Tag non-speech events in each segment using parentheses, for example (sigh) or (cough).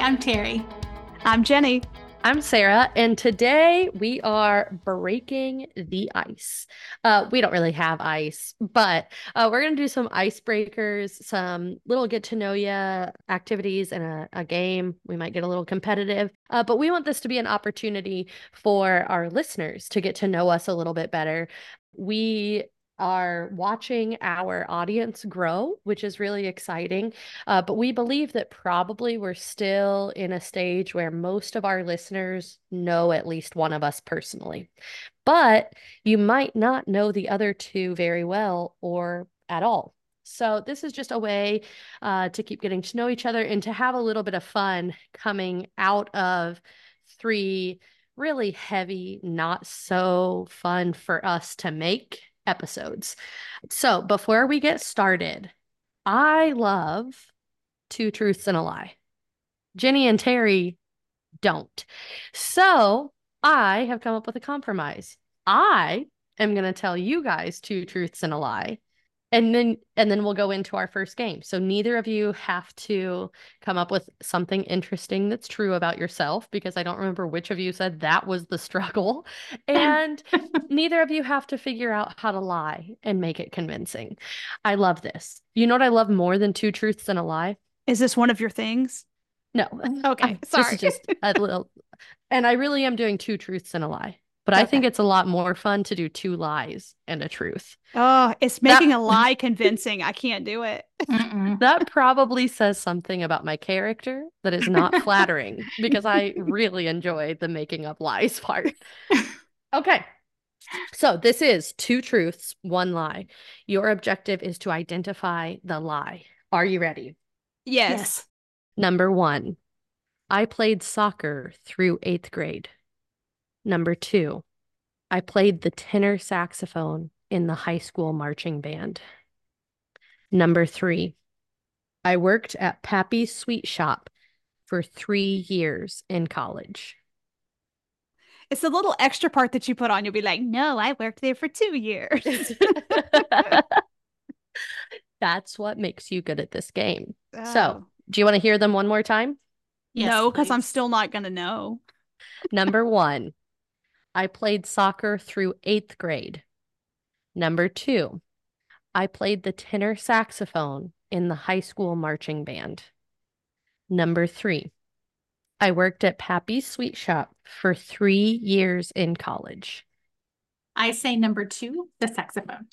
I'm Terri. I'm Jenny. I'm Sara, and today we are breaking the ice. Uh, we don't really have ice, but uh, we're going to do some icebreakers, some little get to know you activities, and a, a, game. We might get a little competitive, uh, but we want this to be an opportunity for our listeners to get to know us a little bit better. We are watching our audience grow, which is really exciting. Uh, but we believe that probably we're still in a stage where most of our listeners know at least one of us personally. But you might not know the other two very well or at all. So, this is just a way uh, to keep getting to know each other and to have a little bit of fun coming out of three really heavy, not so fun for us to make episodes. So before we get started, I love Two Truths and a Lie. Jenny and Terri don't. So I have come up with a compromise. I am going to tell you guys two truths and a lie and then and then we'll go into our first game. So neither of you have to come up with something interesting that's true about yourself because i don't remember which of you said that was the (laughs) struggle. And (laughs) neither of you have to figure out how to lie and make it convincing. I love this. You know what i love more than two truths and a lie? Is this one of your things? No. (laughs) Okay sorry this is just a little and i really am doing two truths and a lie but okay. I think it's a lot more fun to do two lies and a truth. Oh, it's making that, a lie (laughs) convincing. I can't do it. (laughs) that probably says something about my character that is not flattering because I really enjoy the making up lies (laughs) part. Okay. So this is two truths, one lie. Your objective is to identify the lie. Are you ready? Yes. yes. Number one, I played soccer through eighth grade. Number two, I played the tenor saxophone in the high school marching band. Number three, I worked at Pappy's Sweet Shop for three years in college. It's the little extra part that you put on. You'll be like, no, I worked there for two years. (laughs) That's what makes you good at this game. Oh. So, do you want to hear them one more time? Yes, no, because I'm still not going to know. Number one, I played soccer through eighth grade. Number two, I played the tenor saxophone in the high school marching band. Number three, I worked at Pappy's Sweet Shop for three years in college. I say number two, the saxophone.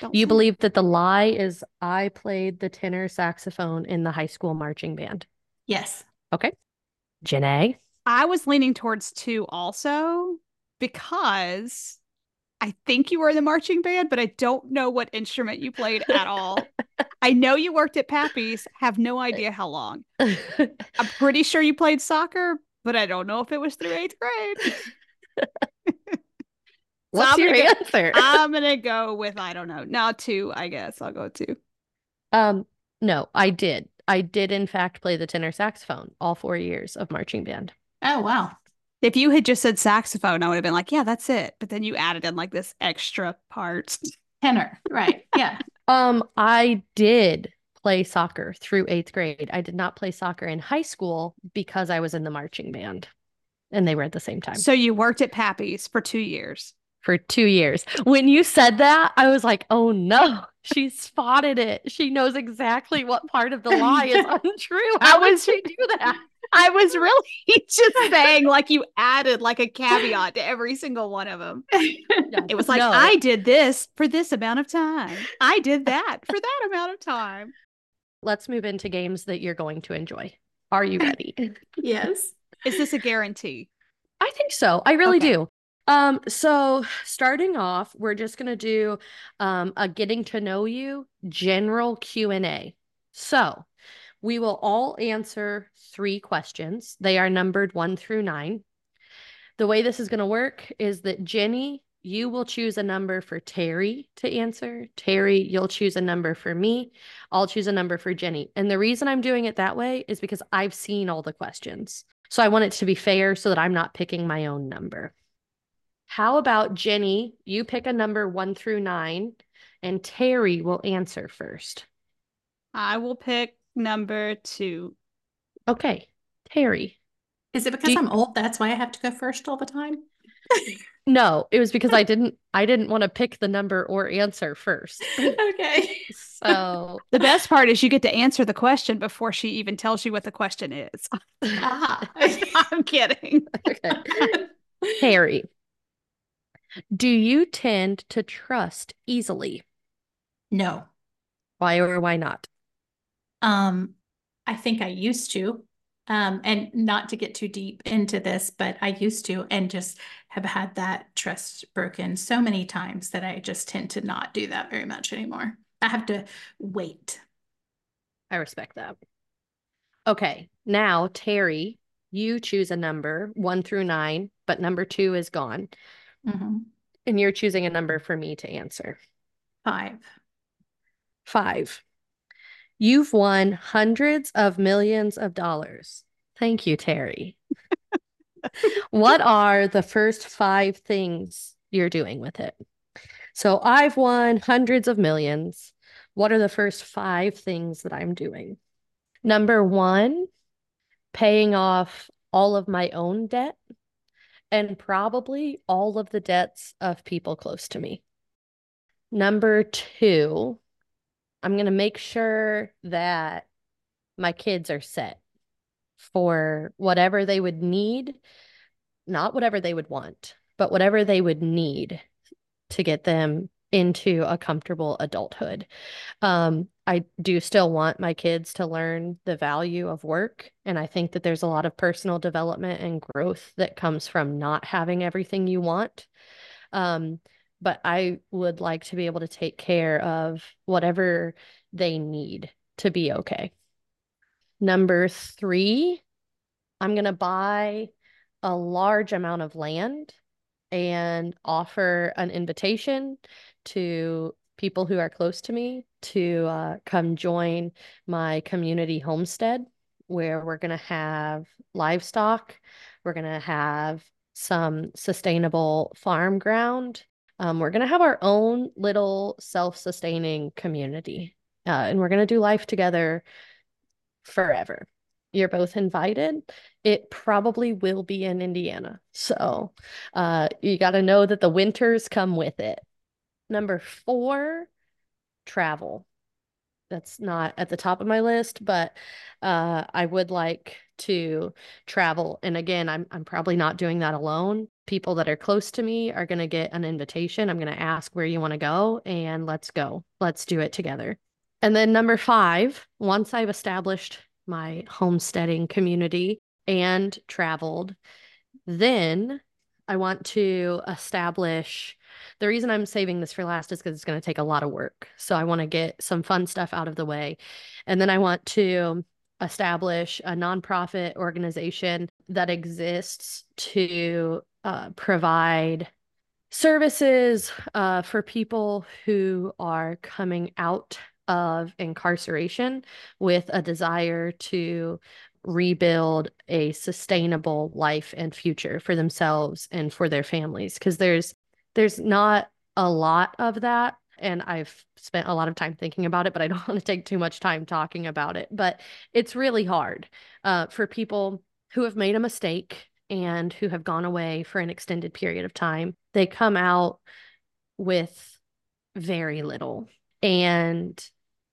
Don't you believe that the lie is I played the tenor saxophone in the high school marching band? Yes. Okay. Jenny? I was leaning towards two also because I think you were in the marching band, but I don't know what instrument you played at all. (laughs) I know you worked at Pappy's, have no idea how long. I'm pretty sure you played soccer, but I don't know if it was through eighth grade. (laughs) What's your answer? I'm gonna go with I don't know. Now two, I guess. I'll go two. Um, no, I did. I did in fact play the tenor saxophone all four years of marching band. Oh, wow. If you had just said saxophone, I would have been like, yeah, that's it. But then you added in like this extra part. (laughs) Tenor. Right. Yeah. um, I did play soccer through eighth grade. I did not play soccer in high school because I was in the marching band and they were at the same time. So you worked at Pappy's for two years. For two years. When you said that, I was like, oh no, she spotted it. She knows exactly what part of the (laughs) lie is untrue. How would she do that? (laughs) I was really (laughs) just saying, like, you added like a caveat to every single one of them. No, it was like, no. I did this for this amount of time. I did that for that amount of time. Let's move into games that you're going to enjoy. Are you ready? yes. Is this a guarantee? I think so. I really okay. do. Um, so starting off, we're just gonna do um a getting to know you general Q and A. So we will all answer three questions. They are numbered one through nine. The way this is going to work is that Jenny, you will choose a number for Terri to answer. Terri, you'll choose a number for me. I'll choose a number for Jenny. And the reason I'm doing it that way is because I've seen all the questions. So I want it to be fair so that I'm not picking my own number. How about Jenny? You pick a number one through nine, and Terri will answer first. I will pick number two. Okay, Terri. Is it because you- I'm old? That's why I have to go first all the time? (laughs) No, it was because I didn't I didn't want to pick the number or answer first. (laughs) Okay. So The best part is you get to answer the question before she even tells you what the question is. Ah. (laughs) I'm kidding. okay. Terri, do you tend to trust easily? No. Why or why not? Um, I think I used to. Um, and not to get too deep into this, but I used to and just have had that trust broken so many times that I just tend to not do that very much anymore. I have to wait. I respect that. Okay, now Terri, you choose a number one through nine, but number two is gone. Mhm. And you're choosing a number for me to answer. Five. Five. You've won hundreds of millions of dollars. Thank you, Terri. (laughs) what are the first five things you're doing with it? So I've won hundreds of millions. What are the first five things that I'm doing? Number one, paying off all of my own debt and probably all of the debts of people close to me. Number two, I'm going to make sure that my kids are set for whatever they would need, not whatever they would want, but whatever they would need to get them into a comfortable adulthood. Um, I do still want my kids to learn the value of work. And I think that there's a lot of personal development and growth that comes from not having everything you want. Um, but I would like to be able to take care of whatever they need to be okay. Number three, I'm going to buy a large amount of land and offer an invitation to people who are close to me to uh, come join my community homestead where we're going to have livestock. We're going to have some sustainable farm ground. Um, we're going to have our own little self sustaining community uh, and we're going to do life together forever. You're both invited. It probably will be in Indiana. So uh, you got to know that the winters come with it. Number four, travel. That's not at the top of my list, but uh, I would like to travel. And again, I'm I'm probably not doing that alone. People that are close to me are going to get an invitation. I'm going to ask where you want to go, and let's go. Let's do it together. And then number five, once I've established my homesteading community and traveled, then I want to establish the reason I'm saving this for last is because it's going to take a lot of work. So I want to get some fun stuff out of the way. And then I want to establish a nonprofit organization that exists to uh, provide services uh, for people who are coming out of incarceration with a desire to rebuild a sustainable life and future for themselves and for their families because there's there's not a lot of that and I've spent a lot of time thinking about it but I don't (laughs) want to take too much time talking about it. But it's really hard uh, for people who have made a mistake and who have gone away for an extended period of time. They come out with very little and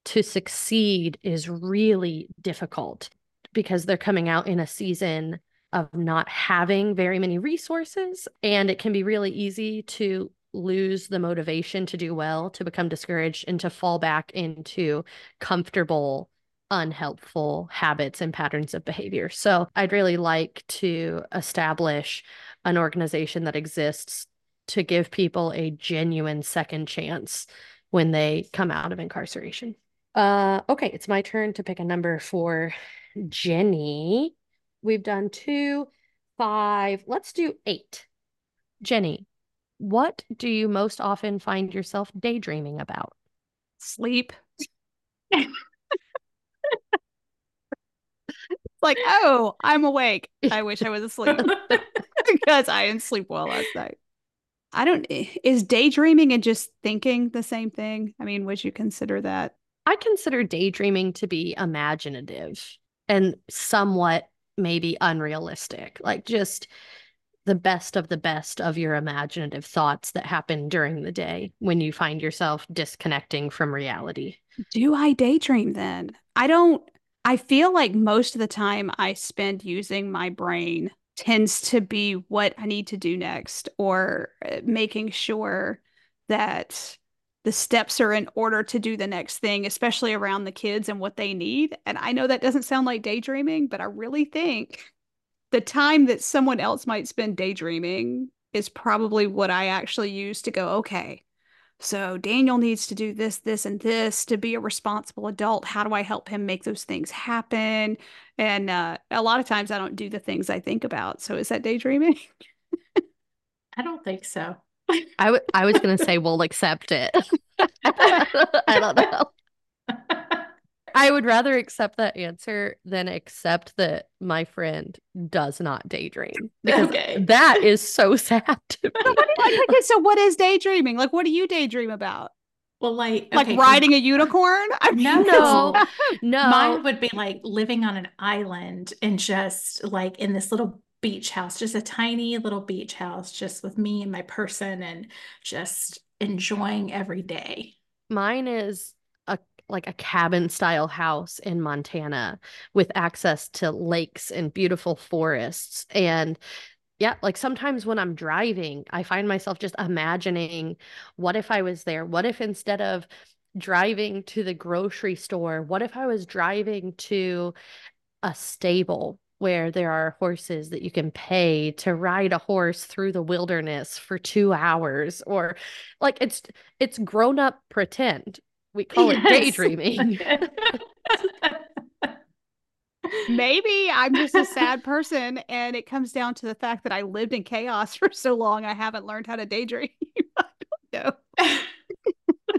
to succeed is really difficult because they're coming out in a season of not having very many resources. And it can be really easy to lose the motivation to do well, to become discouraged, and to fall back into comfortable, unhelpful habits and patterns of behavior. So I'd really like to establish an organization that exists to give people a genuine second chance when they come out of incarceration. Uh, okay, it's my turn to pick a number for Jenny. We've done two, five. Let's do eight. Jenny, what do you most often find yourself daydreaming about? Sleep. (laughs) (laughs) like, oh, I'm awake. I wish I was asleep (laughs) because I didn't sleep well last night. I don't, is daydreaming and just thinking the same thing? I mean, would you consider that? I consider daydreaming to be imaginative and somewhat maybe unrealistic. Like just the best of the best of your imaginative thoughts that happen during the day when you find yourself disconnecting from reality. Do I daydream then? I don't, I feel like most of the time I spend using my brain tends to be what I need to do next or uh, making sure that the steps are in order to do the next thing, especially around the kids and what they need. And I know that doesn't sound like daydreaming, but I really think the time that someone else might spend daydreaming is probably what I actually use to go, okay, so Daniel needs to do this, this, and this to be a responsible adult. How do I help him make those things happen? And uh, a lot of times I don't do the things I think about. So is that daydreaming? (laughs) I don't think so. I, w- I was going to say we'll accept it. (laughs) I don't know. I would rather accept that answer than accept that my friend does not daydream because Okay. that is so (laughs) sad to me. like, okay, so what is daydreaming? Like, what do you daydream about? Well, like Like okay, 'cause riding a unicorn? I mean, No, No, no. Mine would be like living on an island and just like in this little beach house, just a tiny little beach house, just with me and my person and just enjoying every day. Mine is a like a cabin style house in Montana with access to lakes and beautiful forests. And yeah, like sometimes when I'm driving, I find myself just imagining what if I was there? What if instead of driving to the grocery store, what if I was driving to a stable where there are horses that you can pay to ride a horse through the wilderness for two hours or like it's it's grown up pretend we call it (laughs) daydreaming maybe I'm just a sad person and it comes down to the fact that I lived in chaos (laughs) for so long I haven't learned how to daydream. (laughs) I don't know.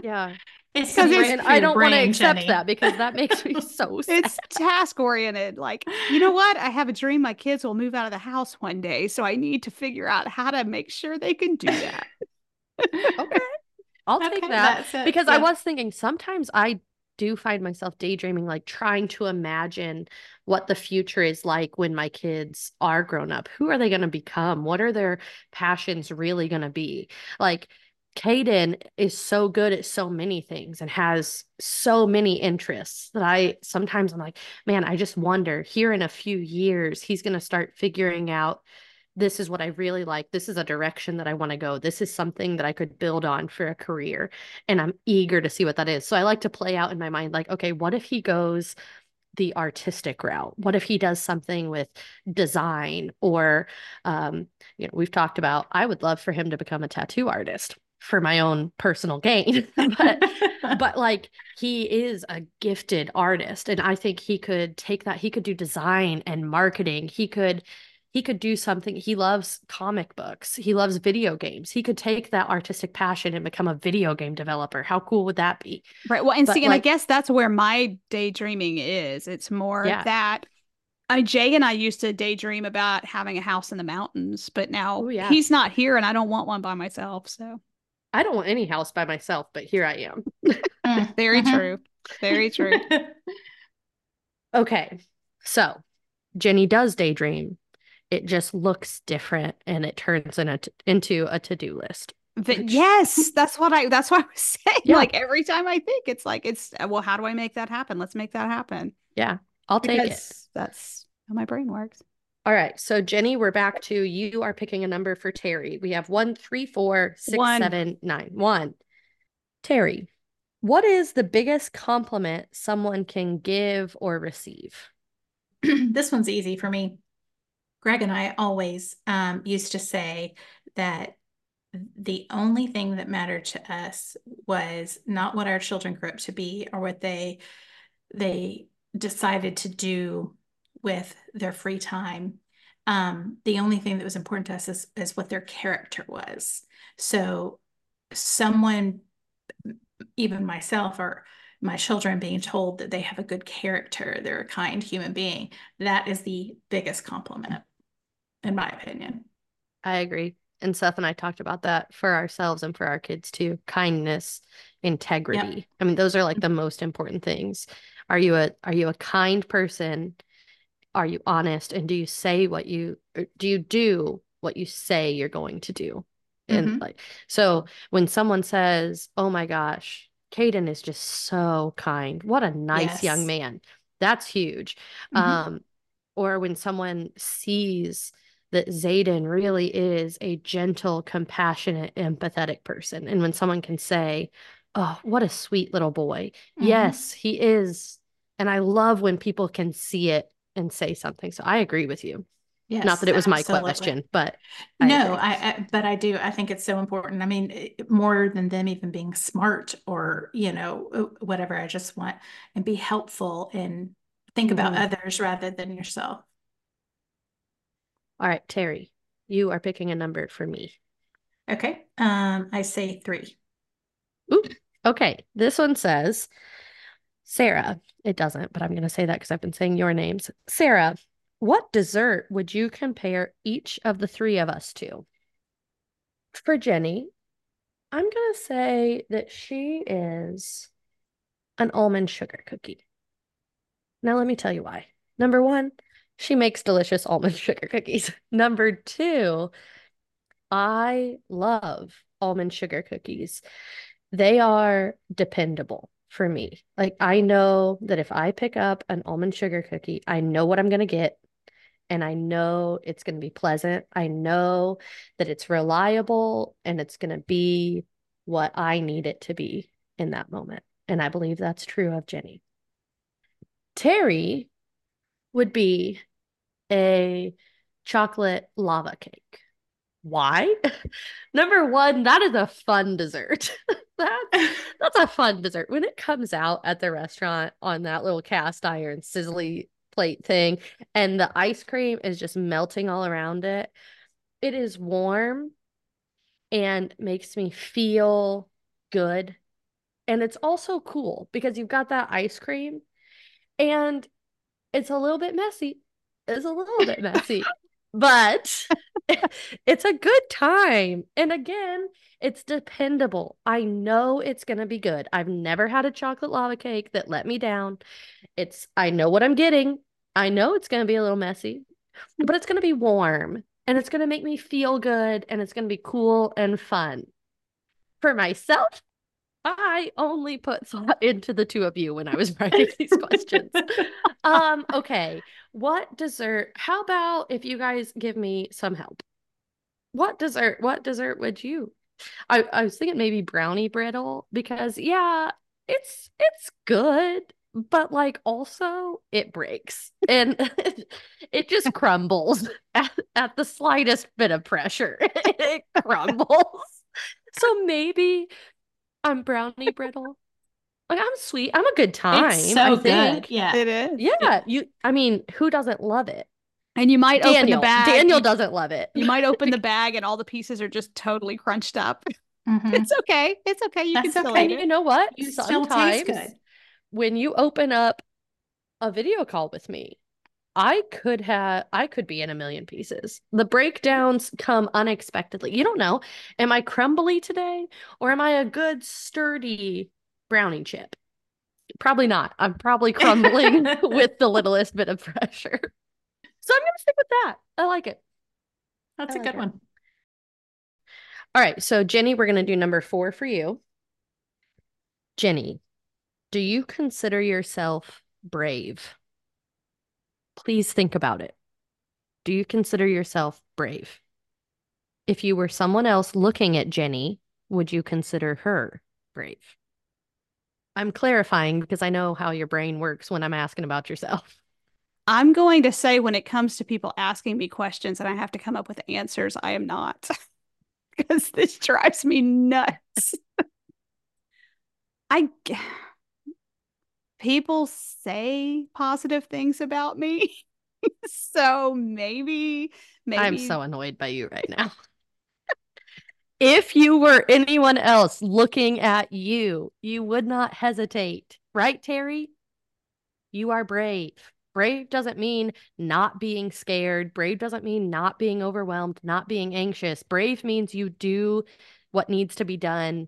Yeah It's 'Cause it's- risk and i don't want to accept Jenny. that because that makes me (laughs) so sad It's task oriented. Like, you know what? I have a dream my kids will move out of the house one day. So I need to figure out how to make sure they can do that. (laughs) okay i'll take Okay, that that's it. because I was thinking sometimes I do find myself daydreaming, like trying to imagine what the future is like when my kids are grown up. Who are they going to become? What are their passions really going to be? Like, Caden is so good at so many things and has so many interests that I sometimes I'm like, man, I just wonder here in a few years, he's going to start figuring out this is what I really like. This is a direction that I want to go. This is something that I could build on for a career. And I'm eager to see what that is. So I like to play out in my mind, like, okay, what if he goes the artistic route? What if he does something with design or, um, you know, we've talked about, I would love for him to become a tattoo artist for my own personal gain. (laughs) but but like he is a gifted artist and i think he could take that he could do design and marketing he could he could do something he loves comic books he loves video games he could take that artistic passion and become a video game developer how cool would that be Right. Well, and But, see, and I guess that's where my daydreaming is. It's more Yeah. that I mean, Jay and I used to daydream about having a house in the mountains, but now Oh, yeah. he's not here and I don't want one by myself. So i don't want any house by myself but here i am (laughs) Mm, very mhm. true. Very true. (laughs) okay so jenny does daydream it just looks different and it turns in a t- into a to-do list But yes, that's what I that's what I was (laughs) saying. Yeah. Like every time I think it's like it's well, how do I make that happen? Let's make that happen. yeah i'll take it that's how my brain works. All right. So Jenny, we're back to you are picking a number for Terri. We have one, three, four, six, One. seven, nine. One. Terri, what is the biggest compliment someone can give or receive? (clears throat) this one's easy for me. Greg and I always um, used to say that the only thing that mattered to us was not what our children grew up to be or what they they decided to do with their free time. Um, the only thing that was important to us is, is what their character was. So someone, even myself or my children being told that they have a good character, they're a kind human being, that is the biggest compliment, in my opinion. I agree. And Seth and I talked about that for ourselves and for our kids too. Kindness, integrity. I mean, those are like the most important things. Are you a are you a kind person are you honest and do you say what you do you do what you say you're going to do and Mhm. like so when someone says oh my gosh Caden is just so kind what a nice young man that's huge Mhm. um or when someone sees that Zayden really is a gentle compassionate empathetic person and when someone can say oh what a sweet little boy Mhm. yes he is and I love when people can see it and say something. So I agree with you. Not that it was my absolutely. question, but I No. I, I, but I do, I think it's so important. I mean, more than them even being smart or, you know, uh, whatever, I just want and be helpful and think about Mhm. others rather than yourself. all right, Terri, you are picking a number for me. Okay, um, I say three. Ooh, okay. This one says, Sara, it doesn't, but I'm going to say that because I've been saying your names. Sara, what dessert would you compare each of the three of us to? For Jenny, I'm going to say that she is an almond sugar cookie. Now, let me tell you why. Number one, she makes delicious almond (laughs) sugar cookies. Number two, I love almond sugar cookies. They are dependable for me. Like, I know that if I pick up an almond sugar cookie, I know what I'm going to get. And I know it's going to be pleasant. I know that it's reliable and it's going to be what I need it to be in that moment. And I believe that's true of Jenny. Terri would be a chocolate lava cake. Why? (laughs) Number one, that is a fun dessert. (laughs) that, (laughs) that's a fun dessert. When it comes out at the restaurant on that little cast iron sizzly plate thing, and the ice cream is just melting all around it, it is warm and makes me feel good. And it's also cool because you've got that ice cream and it's a little bit messy. It's a little bit messy, but (laughs) it's a good time. And again, it's dependable. I know it's going to be good. I've never had a chocolate lava cake that let me down. It's, I know what I'm getting. I know it's going to be a little messy, but it's going to be warm and it's going to make me feel good and it's going to be cool and fun. For myself, I only put (laughs) thought into the two of you when I was writing these (laughs) questions. Um, okay. What dessert? How about if you guys give me some help? What dessert? What dessert would you? I, I was thinking maybe brownie brittle because yeah, it's it's good, but like also it breaks and (laughs) it just crumbles (laughs) at, at the slightest bit of pressure. (laughs) it crumbles. So maybe I'm brownie brittle. Like I'm sweet. I'm a good time. It's so I good. think. Yeah. It is. Yeah, you. I mean, who doesn't love it? And you might open the bag. Daniel doesn't love it. you might open the (laughs) bag and all the pieces are just totally crunched up. Mhm. It's okay. It's okay. You That's can still okay. And you know what? You still taste Sometimes good. when you open up a video call with me, I could have I could be in a million pieces. The breakdowns come unexpectedly. You don't know. Am I crumbly today or am I a good sturdy brownie chip? Probably not. I'm probably crumbling (laughs) with the littlest bit of pressure. So I'm going to stick with that. I like it. That's I a like good it. one. All right. So, Jenny, we're going to do number four for you. Jenny, do you consider yourself brave? Please think about it. Do you consider yourself brave? If you were someone else looking at Jenny, would you consider her brave? I'm clarifying because I know how your brain works when I'm asking about yourself. I'm going to say when it comes to people asking me questions and I have to come up with answers, I am not. (laughs) because this drives me nuts. I people say positive things about me. (laughs) so maybe maybe I'm so annoyed by you right now. If you were anyone else looking at you, you would not hesitate, right, Terri? You are brave. Brave doesn't mean not being scared. Brave doesn't mean not being overwhelmed, not being anxious. Brave means you do what needs to be done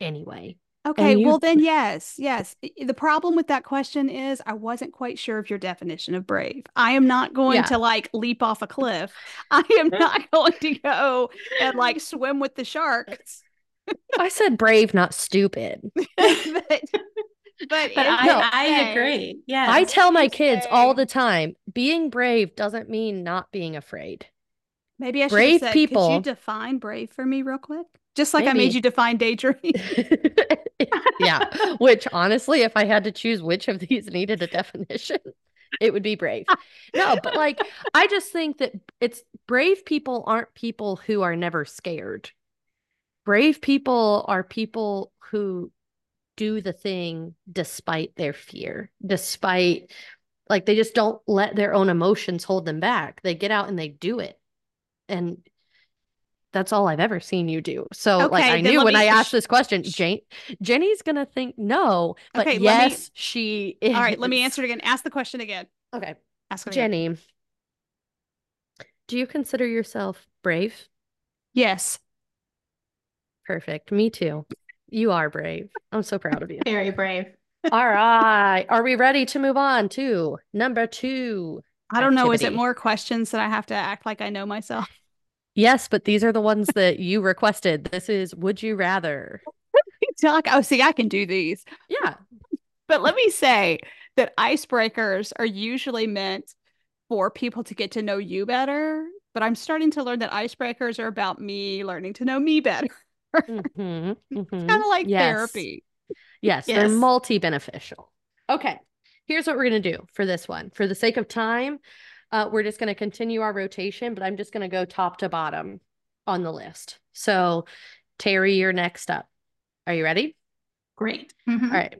anyway. Okay, you- well then yes, yes. The problem with that question is I wasn't quite sure of your definition of brave. I am not going Yeah. to like leap off a cliff. (laughs) I am not going to go and like swim with the sharks. I said brave, not stupid. (laughs) but but, But I, you I agree. Yeah. I tell my kids all the time being brave doesn't mean not being afraid. Maybe I should brave said, Could people- you define brave for me real quick? Just like I made you define daydream. (laughs) yeah. Which honestly, if I had to choose which of these needed a definition, it would be brave. No, but like, I just think that it's brave people aren't people who are never scared. Brave people are people who do the thing despite their fear, despite like they just don't let their own emotions hold them back. They get out and they do it. And that's all I've ever seen you do. So like I knew when I asked sh- this question, Jane Jenny's gonna think no, but Okay, let me- yes, she is. (laughs) All right, let me answer it again. Ask the question again. Okay, Ask it again. Jenny, do you consider yourself brave? Yes. Perfect. Me too. You are brave. I'm so proud of you. (laughs) Very brave. (laughs) All right. Are we ready to move on to number two? I don't know. Is it more questions that I have to act like I know myself? Yes, but these are the ones that you requested. This is Would You Rather? (laughs) Doc, oh, see, I can do these. Yeah. But let me say that icebreakers are usually meant for people to get to know you better. But I'm starting to learn that icebreakers are about me learning to know me better. (laughs) Mhm, mhm. Kind of like Yes. therapy. Yes, they're multi beneficial. Okay, here's what we're going to do for this one. For the sake of time, uh, we're just going to continue our rotation, but I'm just going to go top to bottom on the list. So, Terri, you're next up. Are you ready? Great. Mhm. All right.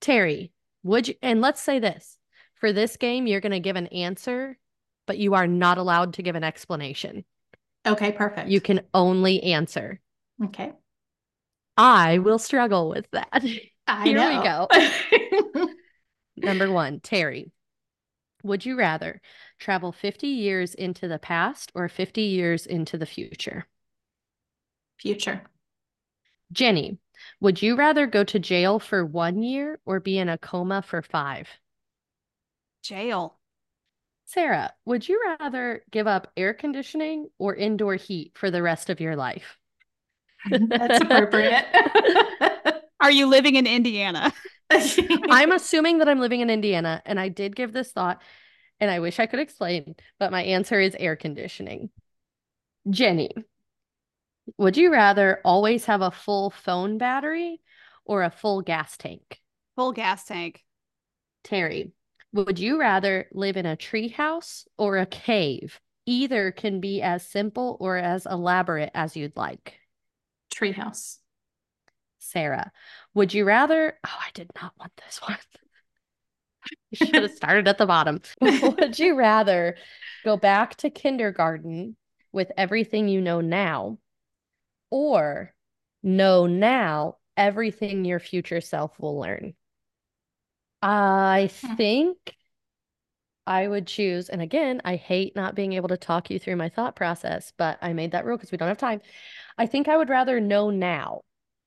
Terri, would you, and let's say this for this game, you're going to give an answer, but you are not allowed to give an explanation. Okay, perfect. You can only answer. Okay. I will struggle with that. (laughs) I Here we go. (laughs) Number one, Terri, would you rather travel 50 years into the past or 50 years into the future? Future. Jenny, would you rather go to jail for one year or be in a coma for five? Jail. Sara, would you rather give up air conditioning or indoor heat for the rest of your life? (laughs) That's appropriate. (laughs) Are you living in Indiana? (laughs) I'm assuming that I'm living in Indiana, and I did give this thought, and I wish I could explain, but my answer is air conditioning. Jenny, would you rather always have a full phone battery or a full gas tank? Full gas tank. Terri, would you rather live in a tree house or a cave? Either can be as simple or as elaborate as you'd like. Treehouse. Sara, would you rather? Oh, I did not want this one. You should have (laughs) started at the bottom. (laughs) Would you rather go back to kindergarten with everything you know now or know now everything your future self will learn? I Hmm. think I would choose, and again, I hate not being able to talk you through my thought process, but I made that rule because we don't have time. I think I would rather know now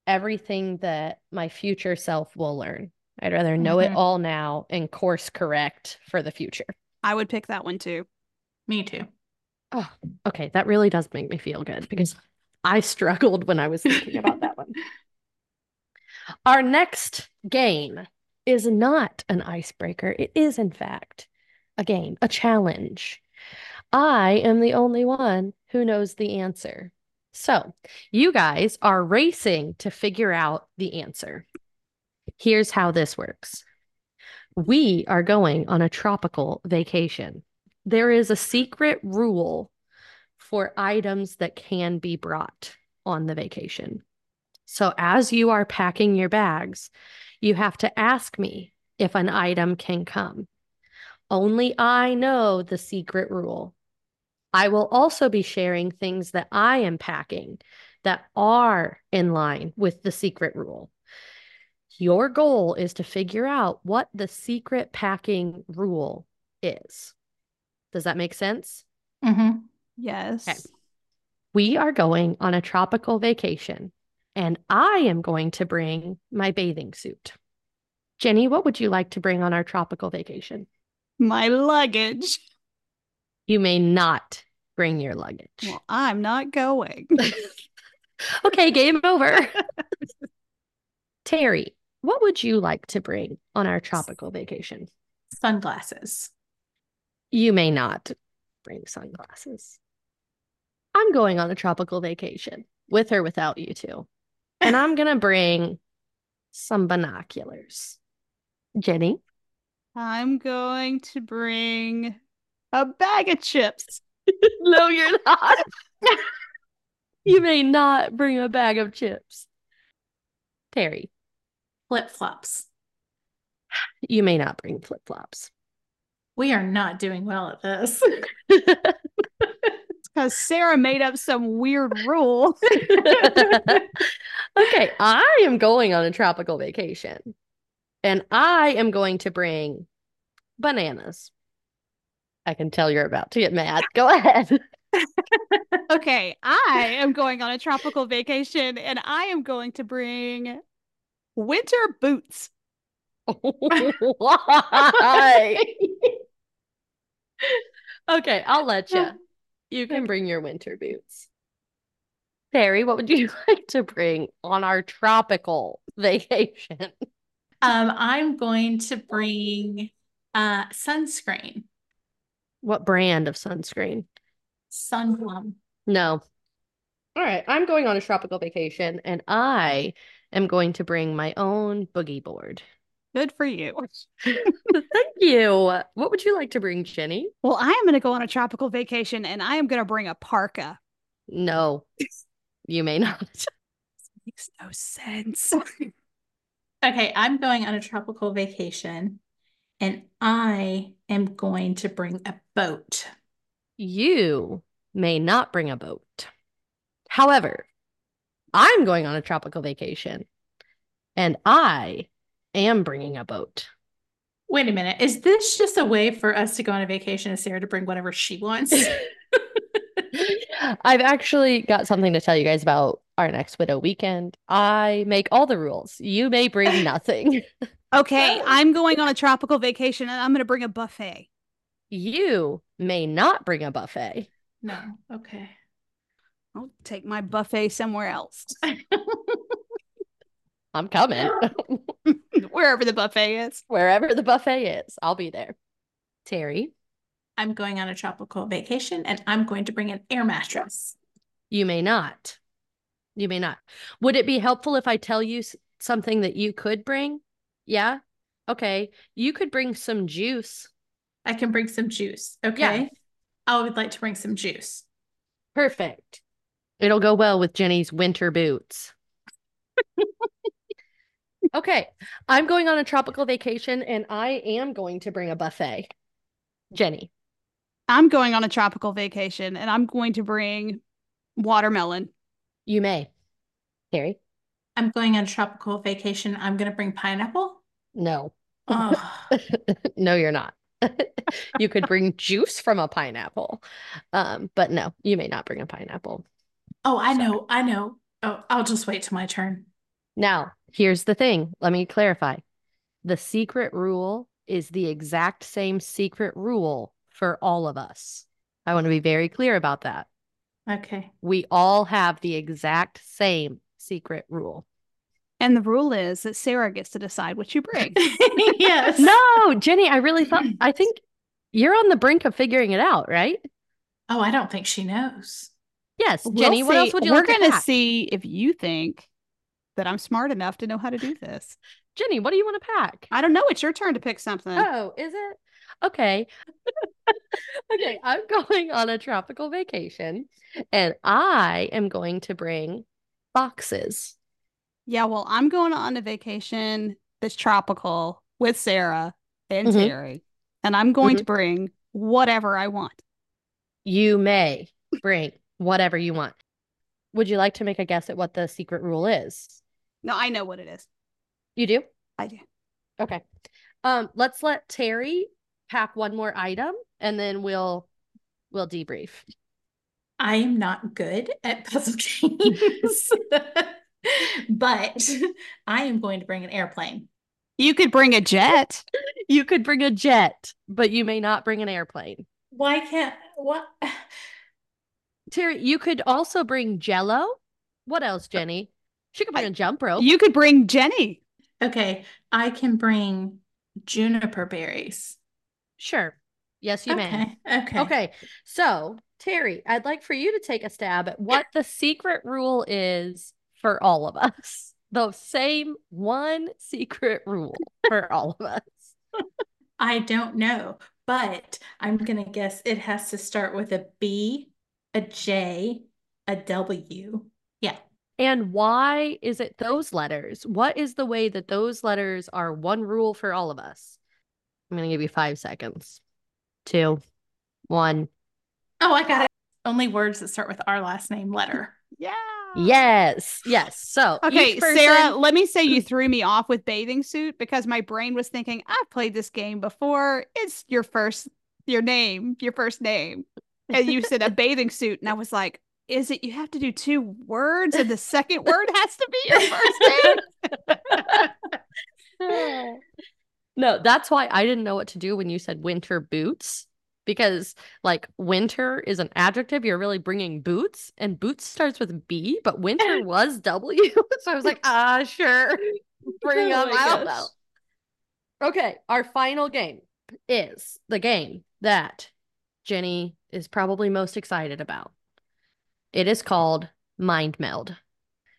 everything that my future self will learn. I'd rather know it Mhm. all now and course correct for the future. I would pick that one too. Me too. Oh, okay. That really does make me feel good because I struggled when I was thinking about that one. (laughs) Our next game is not an icebreaker. It is, in fact, a game, a challenge. I am the only one who knows the answer. So, you guys are racing to figure out the answer. Here's how this works we are going on a tropical vacation. There is a secret rule for items that can be brought on the vacation. So, as you are packing your bags, you have to ask me if an item can come. Only I know the secret rule. I will also be sharing things that I am packing that are in line with the secret rule. Your goal is to figure out what the secret packing rule is. Does that make sense? hmm Yes. Okay. We are going on a tropical vacation. and I am going to bring my bathing suit. Jenny, what would you like to bring on our tropical vacation? My luggage. You may not bring your luggage. Well, I'm not going. (laughs) okay, game over. (laughs) Terri, what would you like to bring on our tropical vacation? Sunglasses. You may not bring sunglasses. I'm going on a tropical vacation with or without you two. And I'm going (laughs) to bring some binoculars. Jenny? I'm going to bring a bag of chips. (laughs) no, you're not. (laughs) you may not bring a bag of chips. Terri? Flip flops. You may not bring flip flops. We are not doing well at this. (laughs) Because Sara made up some weird rule. (laughs) okay, I am going on a tropical vacation. And I am going to bring bananas. I can tell you're about to get mad. Go ahead. (laughs) okay, I am going on a tropical vacation and I am going to bring winter boots. (laughs) Why? okay, I'll let you. (laughs) You can bring your winter boots. Terri, what would (laughs) you like to bring on our tropical vacation? Um, I'm going to bring uh sunscreen. What brand of sunscreen? Sun Bum. No. All right, I'm going on a tropical vacation and I am going to bring my own boogie board. Good for you. (laughs) Thank you. What would you like to bring, Jenny? Well, I am going to go on a tropical vacation and I am going to bring a parka. No, you may not. (laughs) makes no sense. (laughs) okay, I'm going on a tropical vacation and I am going to bring a boat. You may not bring a boat. However, I'm going on a tropical vacation and I am bringing a boat. Wait a minute. Is this just a way for us to go on a vacation and Sara to bring whatever she wants? (laughs) (laughs) I've actually got something to tell you guys about our next widow weekend. I make all the rules. You may bring (laughs) nothing. okay, I'm going on a tropical vacation and I'm going to bring a buffet. You may not bring a buffet. No. Okay. I'll take my buffet somewhere else. (laughs) I'm coming. (laughs) (laughs) Wherever the buffet is. Wherever the buffet is, I'll be there. Terri. I'm going on a tropical vacation and I'm going to bring an air mattress. You may not. You may not. Would it be helpful if I tell you something that you could bring? Yeah. Okay. You could bring some juice. I can bring some juice. Okay. Yeah. I would like to bring some juice. Perfect. It'll go well with Jenny's winter boots. Okay. I'm going on a tropical vacation and I am going to bring a buffet. Jenny. I'm going on a tropical vacation and I'm going to bring watermelon. You may. Terri. I'm going on a tropical vacation. I'm going to bring pineapple. No. Oh. (laughs) no, you're not. (laughs) you could bring juice from a pineapple. Um, but no, you may not bring a pineapple. Oh, I Sorry. know. I know. Oh, I'll just wait till my turn. Now, here's the thing. Let me clarify. The secret rule is the exact same secret rule for all of us. I want to be very clear about that. Okay. We all have the exact same secret rule. And the rule is that Sara gets to decide what you bring. (laughs) (laughs) yes. No, Jenny, I really thought, I think you're on the brink of figuring it out, right? Oh, I don't think she knows. Yes. We'll Jenny, what else would you We're like going to see if you think that I'm smart enough to know how to do this. Jenny, what do you want to pack? I don't know. It's your turn to pick something. Oh, is it? Okay. (laughs) okay, I'm going on a tropical vacation and I am going to bring boxes. Yeah, well, I'm going on a vacation that's tropical with Sara and mm-hmm. Terri, and I'm going mm-hmm. to bring whatever I want. You may bring whatever you want. Would you like to make a guess at what the secret rule is? No, I know what it is. You do? I do. Okay. Um, let's let Terri pack one more item and then we'll we'll debrief. I am not good at puzzle (laughs) games. (laughs) but I am going to bring an airplane. You could bring a jet. You could bring a jet, but you may not bring an airplane. Why can't what? Terri, you could also bring jello. What else, uh, Jenny? She could bring I- a jump rope. You could bring Jenny. Okay, I can bring juniper berries. Sure. Yes, you may. Okay, (laughs) okay. Okay. So, Terri, I'd like for you to take a stab at what the secret rule is for all of us. The same one secret rule for all of us. (laughs) I don't know, but I'm gonna guess it has to start with a B, a J, a W. Yeah. And why is it those letters? What is the way that those letters are one rule for all of us? I'm going to give you five seconds. Two, one. Oh, I got it. Only words that start with our last name letter. (laughs) Yeah. Yes. Yes. So, Okay, person- Sara, let me say you threw me off with bathing suit because my brain was thinking, I've played this game before. It's your first, your name, your first name. And you said a bathing suit. And I was like, is it you have to do two words and the second word has to be your first name? (laughs) no, that's why I didn't know what to do when you said winter boots because like winter is an adjective you're really bringing boots and boots starts with B but winter (laughs) was W (laughs) so I was like ah sure bring Oh up I don't know okay our final game is the game that Jenny is probably most excited about it is called mind meld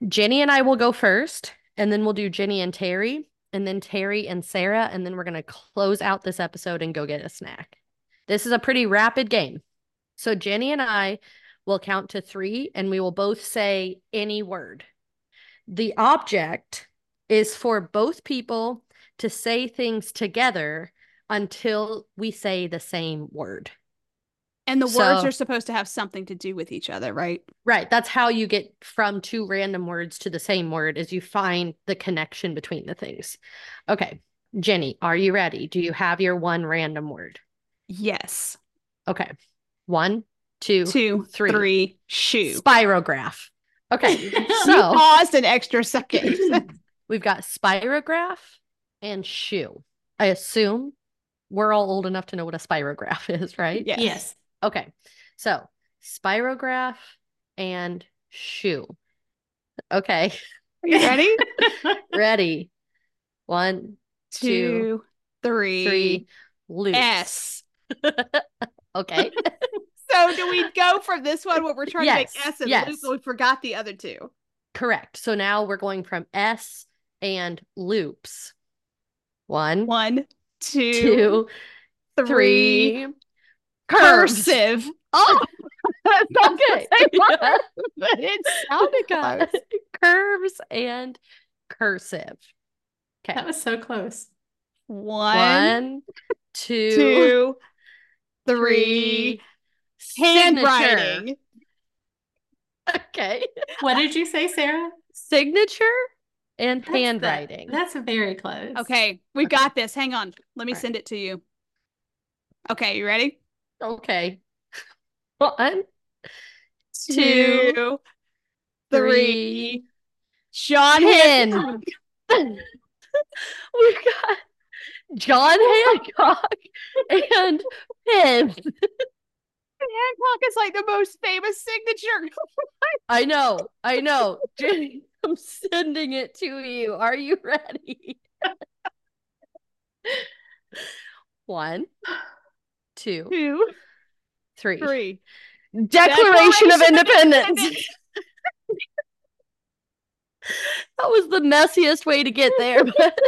Jenny and I will go first and then we'll do Jenny and Terri and then Terri and Sara and then we're going to close out this episode and go get a snack this is a pretty rapid game. So Jenny and I will count to three and we will both say any word. The object is for both people to say things together until we say the same word. And the words are supposed to have something to do with each other, right? Right. That's how you get from two random words to the same word is you find the connection between the things. Okay. Jenny, are you ready? Do you have your one random word? Yes. Okay. One, two, Two, three. three, shoe. Spirograph. Okay. (laughs) You So paused an extra second. (laughs) we've got spirograph and shoe. I assume we're all old enough to know what a spirograph (laughs) is, right? yes. Yes. Okay. So spirograph and shoe. Okay. Are you ready? (laughs) Ready. One, two, Two, three, three, loose. S. (laughs) Okay. (laughs) So do we go from this one where we're trying Yes, to make S and yes. but we forgot the other two? Correct. So now we're going from S and loops. One, One, two, two, three. three. Curves. Cursive. Oh, (laughs) Okay. Yeah. (laughs) it sounded Got close. curves and cursive. Okay. That was so close. One, One, two, two, three. three. Handwriting. Okay. (laughs) What did you say, Sara? Signature and That's the- handwriting. That's very close. Okay, we Okay. got this. Hang on. Let me All right. send it to you. Okay, you ready? Okay. (laughs) One, Two, Two, three. John Pin. Hancock. (laughs) We've got John Hancock and Pin. Hancock is like the most famous signature. (laughs) I know, I know. Jenny, I'm sending it to you. Are you ready? One, two, Two, three. three. Declaration of Declaration of Independence. Independence. (laughs) that was the messiest way to get there, but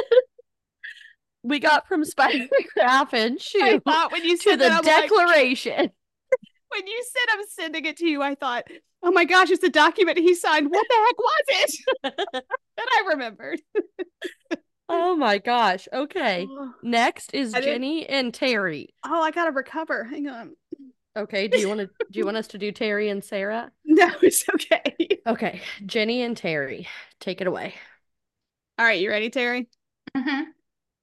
we got from Spirograph and I thought when you to said the that, I'm like, Declaration. (laughs) when you said I'm sending it to you, I thought, oh my gosh, it's a document he signed. What the heck was it? (laughs) then I remembered. Oh my gosh. Okay. Next is I didn't- Jenny and Terri. oh, I gotta recover. Hang on. Okay. Do you want to do you want us to do Terri and Sara? (laughs) No, it's okay. Okay. Jenny and Terri. Take it away. All right, you ready, Terri? Mhm.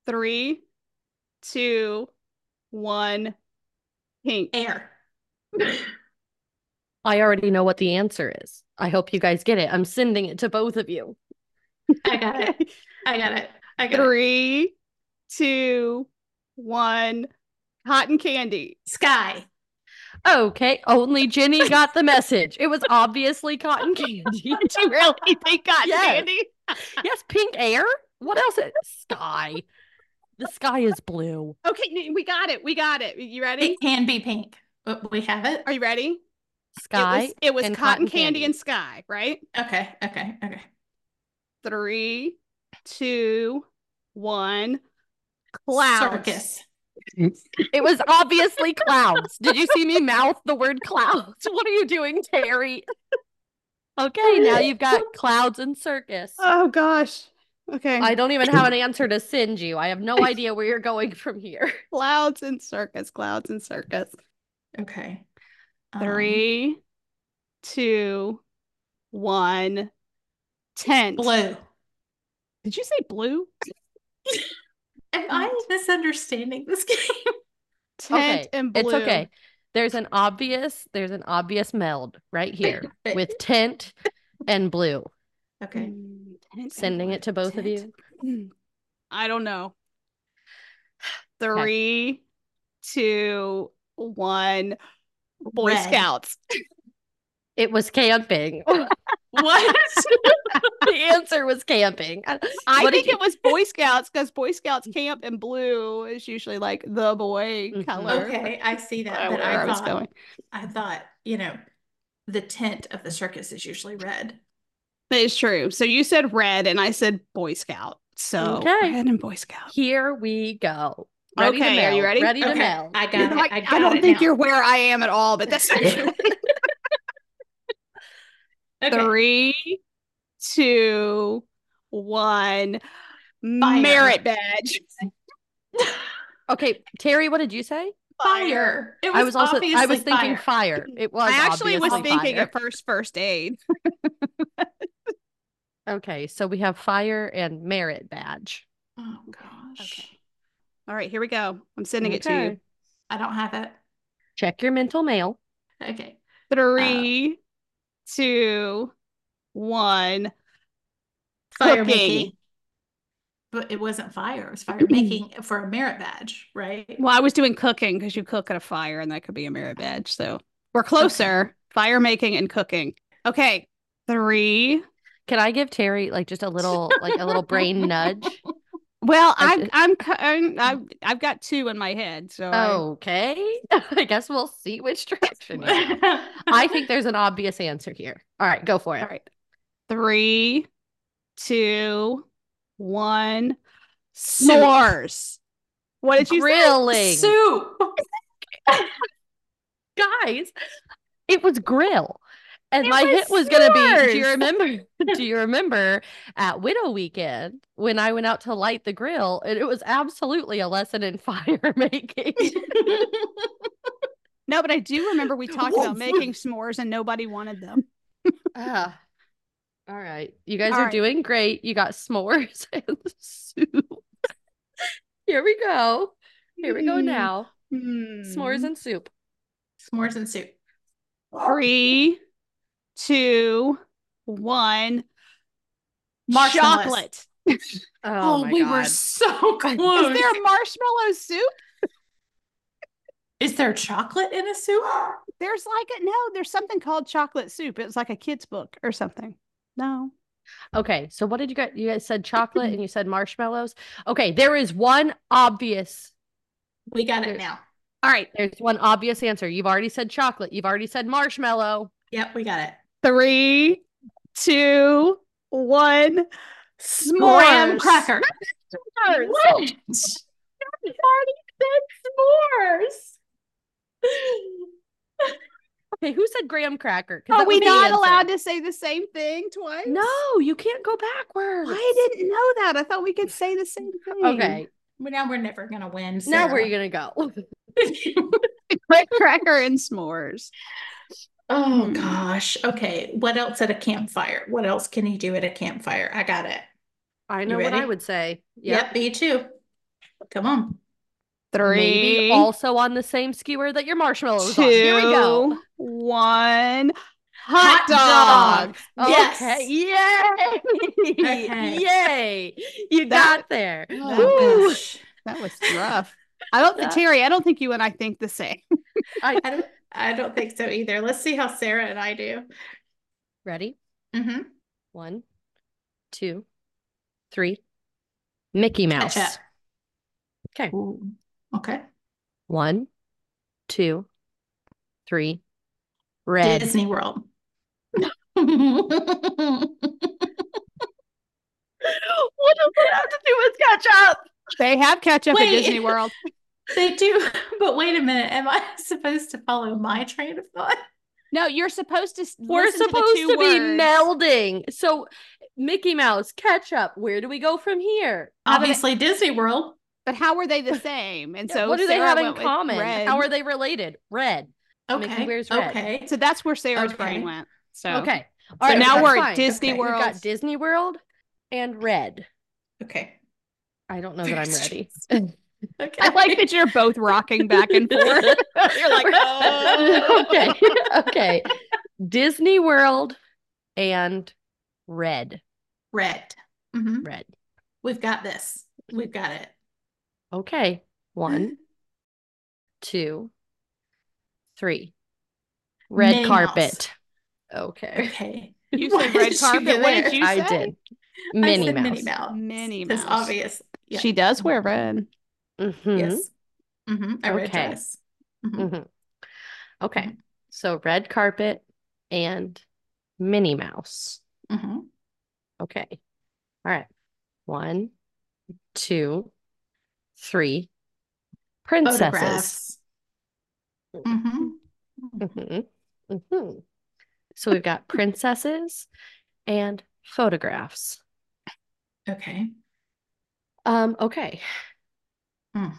Three, two, one. Pink. Air. (laughs) I already know what the answer is. I hope you guys get it. I'm sending it to both of you. I got it. I got it. I got it. Three, two, one. Cotton candy. Sky. Okay, only Jenny (laughs) got the message. It was obviously cotton candy. (laughs) Do you really think cotton Yes. candy? yes, pink air. What else? Is sky. The sky is blue. Okay, we got it. We got it. You ready? It can be pink. We have it. Are you ready? Sky. It was, it was and cotton, cotton candy, candy. and sky, right? Okay. Okay. Okay. Three, two, one. Clouds. Circus. It was obviously clouds. Did you see me mouth the word clouds? (laughs) What are you doing, Terri? Okay, now you've got clouds and circus. Oh gosh. Okay. I don't even have an answer to send you. I have no (laughs) idea where you're going from here. Clouds and circus. Clouds and circus. Okay. Um, Three, two, one. Tent. blue. Did you say blue? Am I misunderstanding this (laughs) game? Tent Okay, and blue. It's okay. There's an obvious, there's an obvious meld right here with tent and blue. Okay. Mm, Sending blue. it to both of you. I don't know. (sighs) Three, two, one. Boy Red. Scouts. (laughs) It was camping. (laughs) What? (laughs) (laughs) the answer was camping. I What think you- it was Boy Scouts because Boy Scouts camp in blue is usually like the boy Mhm. color. okay, I see that. But where I I was thought, going. I thought, you know, the tint of the circus is usually red. That is true. So you said red and I said Boy Scout. So Okay. red and Boy Scout. Here we go. Ready to Okay, are you meld. ready? Ready to Okay, meld. I got You're it. like, I, I, don't it think now. you're where I am at all, but that's okay. Okay. Three, two, one. Fire. Merit badge. (laughs) Okay, Terri, what did you say? Fire. It was I was also I was thinking fire. fire. It was I actually was thinking fire. at first first aid. (laughs) (laughs) Okay, so we have fire and merit badge. Oh gosh. Okay. All right, here we go. I'm sending it to you. I don't have it. Check your mental mail. Okay. Uh, Three, two, one. Fire Cooking. making. But it wasn't fire. It was fire making for a merit badge, right? Well, I was doing cooking because you cook at a fire and that could be a merit badge. So we're closer. Fire making and cooking. Okay. Three. Can I give Terri like just a little like a little brain nudge? (laughs) Well, I I'm I'm cu- I'm I've, got two in my head. So Okay. (laughs) I guess we'll see which direction. I think there's an obvious answer here. All right, go for it. all right. Three, two, one. S'mores. What did you say? Grilling. soup. (laughs) Guys, it was grill. And It my hit was was gonna be, do you remember? (laughs) do you remember at Widow Weekend when I went out to light the grill and it was absolutely a lesson in (laughs) fire making. (laughs) No, but I do remember we talked about making s'mores and nobody wanted them. Ah. All right. You guys All are right. doing great. You got s'mores and soup. Here we go. Here we go Hmm. now. S'mores Hmm. and soup. S'mores and soup. Three, two, one. Marshmallows. Chocolate. (laughs) Oh, oh, my we God. were so (laughs) close. Is there marshmallow soup? Is there chocolate in a soup? There's like a no, there's something called chocolate soup. It was like a kid's book or something. No. Okay, so what did you get? You guys said (clears throat) chocolate and you said marshmallows. Okay, there is one obvious. We got There- it now. All right. There's one obvious answer. You've already said chocolate. You've already said marshmallow. Yep, we got it. Three, two, one. S'mores. Graham cracker. S'mores. What? You've already said s'mores. Okay, who said graham cracker? Are we not allowed to say the same thing twice? No, you can't go backwards. I didn't know that. I thought we could say the same thing. Okay, Well, now we're never gonna win. now where are you gonna go? (laughs) (laughs) Graham cracker and s'mores. Oh Hmm. gosh. Okay. What else at a campfire? What else can you do at a campfire? I got it. I know what I would say. Yep, me too. Come on. Three. Maybe also on the same skewer that your marshmallows on. Here we go. two, One. Hot, Hot dog. dog. Yes. Okay. Yay! Okay. Yay! You That- got there. Oh, Woo. That was rough. I don't Terri, I don't think you and I think the same. I don't, I don't think so either. Let's see how Sara and I do. Ready? Mm-hmm. One, two, three. Mickey Mouse. Okay. Ooh. Okay. One, two, three. Red. Disney World. (laughs) What does it have to do with ketchup? They have ketchup Wait. at Disney World. (laughs) they do, (laughs) but wait a minute. Am I (laughs) supposed to follow my train of thought? No, you're supposed to We're listen to supposed to be melding. So, Mickey Mouse, ketchup. Where do we go from here? How do they- Obviously, Disney World. But how are they the (laughs) same? And Yeah, so what do they Sara have in common? red. How are they related? Red. Mickey Okay. wears red. Okay. So that's where Sara's Okay. brain went. So Okay. So All right. now we're at fine. World. We've got Disney World and red. Okay. I don't know that I'm ready. Okay. (laughs) I like that you're both rocking back and forth. (laughs) You're like, oh. (laughs) okay. Okay. Disney World and red. red. Mhm. Red. We've got this. We've got it. Okay. One, two, three. Red Minnie Mouse. carpet. Okay. Okay. You Why said red carpet. What did there? you I say? did. I Minnie said Mouse. Minnie Mouse. Minnie It's Mouse. obvious. Yeah. She does wear red. Mhm. Yes. hmm A red Okay. dress. Mhm. Mhm. Okay. Mhm. So red carpet and Minnie Mouse. Mhm. Okay. All right. One, two, three. Princesses. So we've got princesses and photographs. Okay. Um, okay. Mm.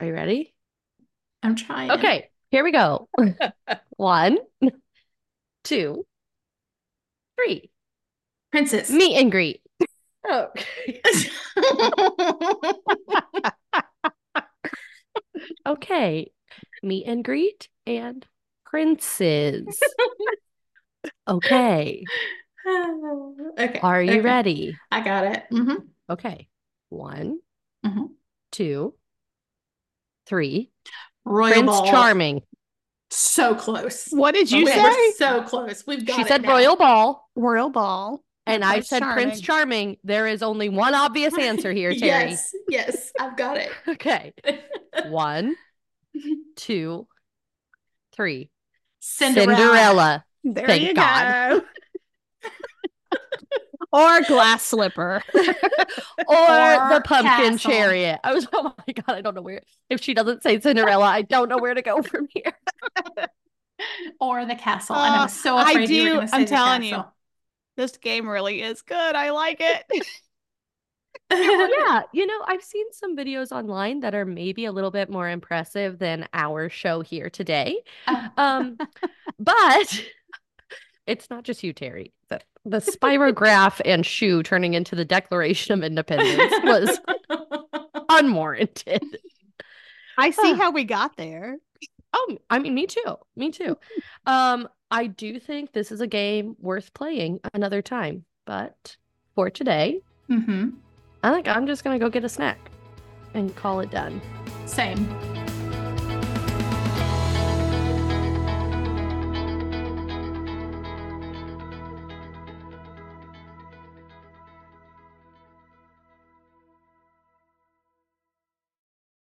Are you ready? I'm trying. Okay, here we go. (laughs) One, two, three. Princess. Meet and greet. Okay. (laughs) Okay. Meet and greet and princes. Okay. (sighs) okay. Are you okay. ready? I got it. hmm Okay. One. Two, three. Royal Prince ball. Charming. So close. What did you We- say? We're so close. We've got She it said now. royal ball, Royal ball. and I Prince said Prince Charming. There is only one obvious (laughs) answer here, Terri. Yes, yes, I've got it. (laughs) Okay. One, (laughs) two, three. Cinderella. Cinderella. There Thank you God. go. Or glass slipper. (laughs) (laughs) or, Or the pumpkin castle. chariot. I was, (laughs) oh my god, I don't know where. If she doesn't say Cinderella, I don't know where to go from here. Or the castle. and I Uh, was so I afraid you were do- going to say I'm the telling you. This game really is good. I like it. yeah, you know, I've seen some videos online that are maybe a little bit more impressive than our show here today. Oh. Um, but it's not just you, Terri. The, the spirograph and shoe turning into the Declaration of Independence was (laughs) unwarranted. I see Ah. how we got there. Oh, I mean, me too. Me too. Um, I do think this is a game worth playing another time, but for today, hmm I think I'm just gonna go get a snack and call it done. Same.